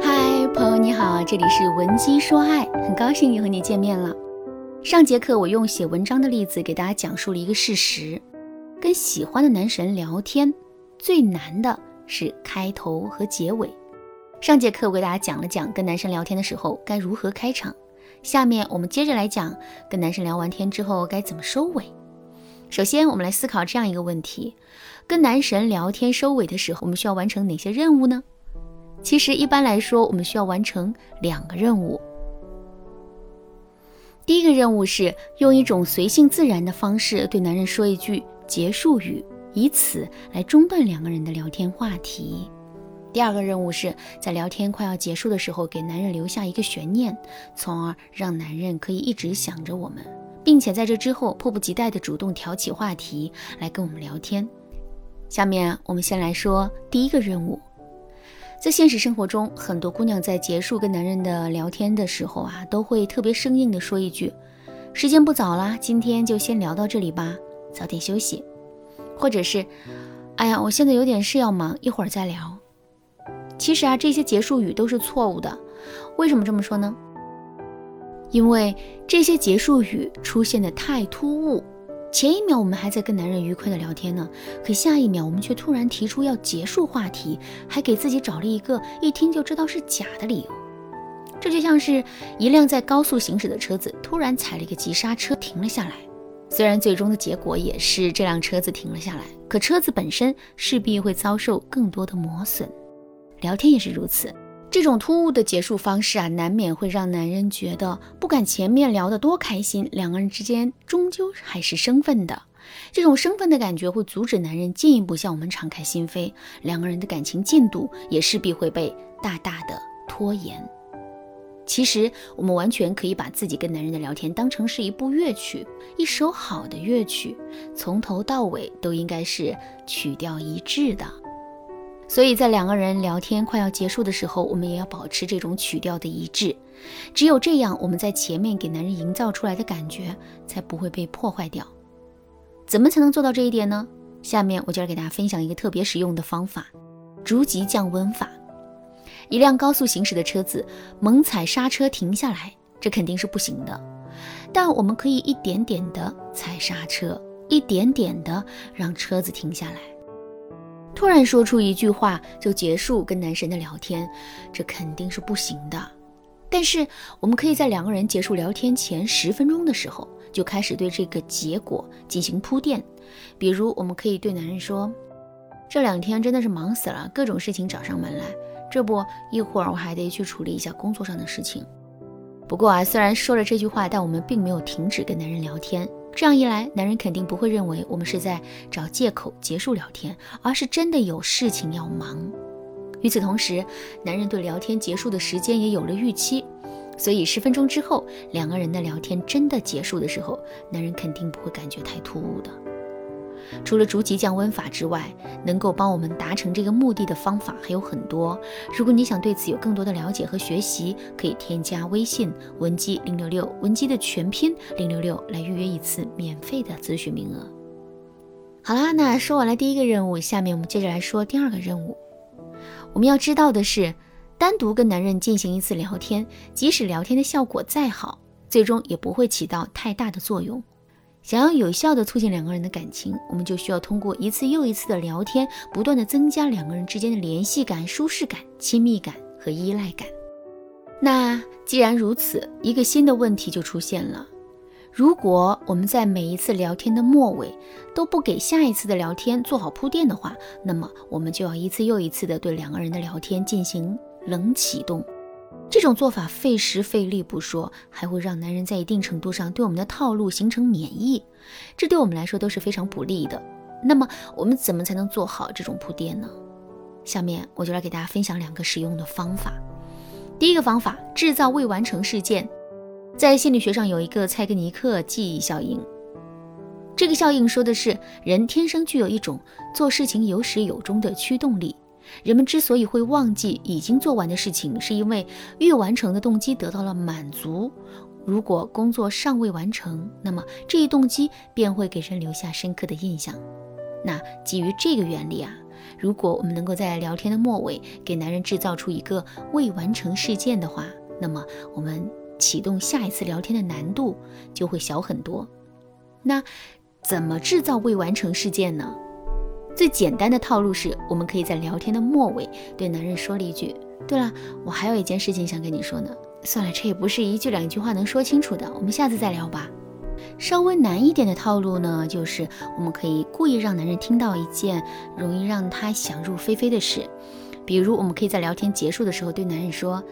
嗨，朋友你好，这里是文姬说爱，很高兴又和你见面了。上节课我用写文章的例子给大家讲述了一个事实：跟喜欢的男神聊天，最难的是开头和结尾。上节课我给大家讲了讲跟男神聊天的时候该如何开场，下面我们接着来讲跟男神聊完天之后该怎么收尾。首先，我们来思考这样一个问题：跟男神聊天收尾的时候，我们需要完成哪些任务呢？其实一般来说，我们需要完成两个任务。第一个任务是用一种随性自然的方式对男人说一句结束语，以此来中断两个人的聊天话题。第二个任务是在聊天快要结束的时候，给男人留下一个悬念，从而让男人可以一直想着我们，并且在这之后迫不及待地主动挑起话题来跟我们聊天。下面我们先来说第一个任务。在现实生活中，很多姑娘在结束跟男人的聊天的时候啊，都会特别生硬的说一句：“时间不早啦，今天就先聊到这里吧，早点休息。”或者是：“哎呀，我现在有点事要忙，一会儿再聊。”其实啊，这些结束语都是错误的。为什么这么说呢？因为这些结束语出现的太突兀。前一秒我们还在跟男人愉快的聊天呢，可下一秒我们却突然提出要结束话题，还给自己找了一个一听就知道是假的理由。这就像是一辆在高速行驶的车子突然踩了一个急刹车停了下来，虽然最终的结果也是这辆车子停了下来，可车子本身势必会遭受更多的磨损。聊天也是如此。这种突兀的结束方式啊，难免会让男人觉得，不管前面聊得多开心，两个人之间终究还是生分的。这种生分的感觉会阻止男人进一步向我们敞开心扉，两个人的感情进度也势必会被大大的拖延。其实，我们完全可以把自己跟男人的聊天当成是一部乐曲，一首好的乐曲，从头到尾都应该是曲调一致的。所以在两个人聊天快要结束的时候，我们也要保持这种曲调的一致。只有这样，我们在前面给男人营造出来的感觉才不会被破坏掉。怎么才能做到这一点呢？下面我就来给大家分享一个特别实用的方法——逐级降温法。一辆高速行驶的车子猛踩刹车停下来，这肯定是不行的。但我们可以一点点的踩刹车，一点点的让车子停下来。突然说出一句话就结束跟男神的聊天，这肯定是不行的。但是我们可以在两个人结束聊天前十分钟的时候就开始对这个结果进行铺垫。比如，我们可以对男人说：“这两天真的是忙死了，各种事情找上门来。这不一会儿我还得去处理一下工作上的事情。不过啊，虽然说了这句话，但我们并没有停止跟男人聊天。”这样一来，男人肯定不会认为我们是在找借口结束聊天，而是真的有事情要忙。与此同时，男人对聊天结束的时间也有了预期，所以十分钟之后，两个人的聊天真的结束的时候，男人肯定不会感觉太突兀的。除了逐级降温法之外，能够帮我们达成这个目的的方法还有很多。如果你想对此有更多的了解和学习，可以添加微信文姬零六六，文姬的全拼零六六来预约一次免费的咨询名额。好啦，那说完了第一个任务，下面我们接着来说第二个任务。我们要知道的是，单独跟男人进行一次聊天，即使聊天的效果再好，最终也不会起到太大的作用。想要有效的促进两个人的感情，我们就需要通过一次又一次的聊天，不断的增加两个人之间的联系感、舒适感、亲密感和依赖感。那既然如此，一个新的问题就出现了：如果我们在每一次聊天的末尾都不给下一次的聊天做好铺垫的话，那么我们就要一次又一次的对两个人的聊天进行冷启动。这种做法费时费力不说，还会让男人在一定程度上对我们的套路形成免疫，这对我们来说都是非常不利的。那么我们怎么才能做好这种铺垫呢？下面我就来给大家分享两个实用的方法。第一个方法，制造未完成事件。在心理学上有一个蔡格尼克记忆效应，这个效应说的是人天生具有一种做事情有始有终的驱动力。人们之所以会忘记已经做完的事情，是因为欲完成的动机得到了满足。如果工作尚未完成，那么这一动机便会给人留下深刻的印象。那基于这个原理啊，如果我们能够在聊天的末尾给男人制造出一个未完成事件的话，那么我们启动下一次聊天的难度就会小很多。那怎么制造未完成事件呢？最简单的套路是，我们可以在聊天的末尾对男人说了一句：“对了，我还有一件事情想跟你说呢。”算了，这也不是一句两句话能说清楚的，我们下次再聊吧。稍微难一点的套路呢，就是我们可以故意让男人听到一件容易让他想入非非的事，比如我们可以在聊天结束的时候对男人说：“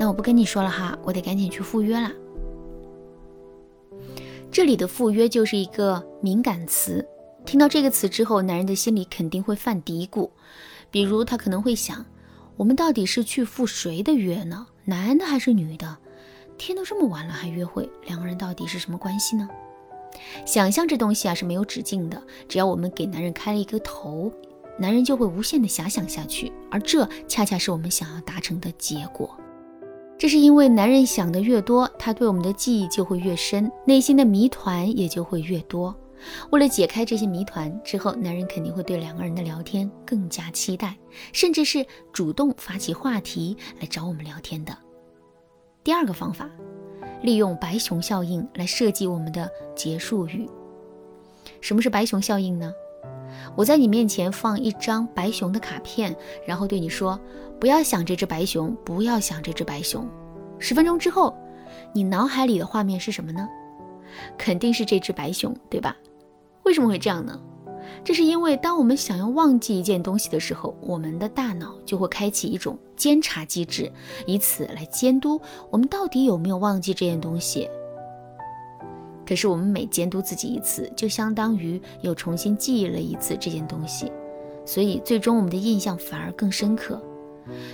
那我不跟你说了哈，我得赶紧去赴约了。”这里的赴约就是一个敏感词，听到这个词之后，男人的心里肯定会犯嘀咕，比如他可能会想：我们到底是去赴谁的约呢？男的还是女的？天都这么晚了还约会，两个人到底是什么关系呢？想象这东西啊是没有止境的，只要我们给男人开了一个头，男人就会无限的遐想下去，而这恰恰是我们想要达成的结果。这是因为男人想的越多，他对我们的记忆就会越深，内心的谜团也就会越多。为了解开这些谜团之后，男人肯定会对两个人的聊天更加期待，甚至是主动发起话题来找我们聊天的。第二个方法，利用白熊效应来设计我们的结束语。什么是白熊效应呢？我在你面前放一张白熊的卡片，然后对你说：“不要想这只白熊，不要想这只白熊。”十分钟之后，你脑海里的画面是什么呢？肯定是这只白熊，对吧？为什么会这样呢？这是因为当我们想要忘记一件东西的时候，我们的大脑就会开启一种监察机制，以此来监督我们到底有没有忘记这件东西。可是我们每监督自己一次，就相当于又重新记忆了一次这件东西，所以最终我们的印象反而更深刻。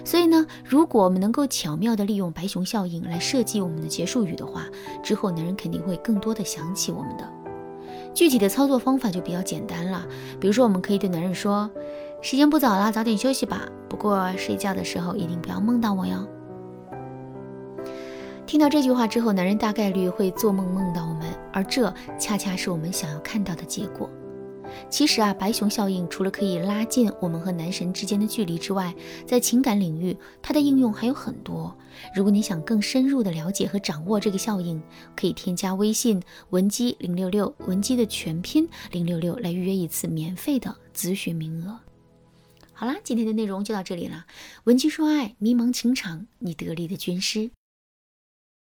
所以呢，如果我们能够巧妙地利用白熊效应来设计我们的结束语的话，之后男人肯定会更多的想起我们的。具体的操作方法就比较简单了，比如说我们可以对男人说：“时间不早了，早点休息吧。不过睡觉的时候一定不要梦到我哟。”听到这句话之后，男人大概率会做梦梦到我们，而这恰恰是我们想要看到的结果。其实啊，白熊效应除了可以拉近我们和男神之间的距离之外，在情感领域，它的应用还有很多。如果你想更深入的了解和掌握这个效应，可以添加微信文姬零六六，文姬的全拼零六六来预约一次免费的咨询名额。好啦，今天的内容就到这里了。文姬说爱，迷茫情场，你得力的军师。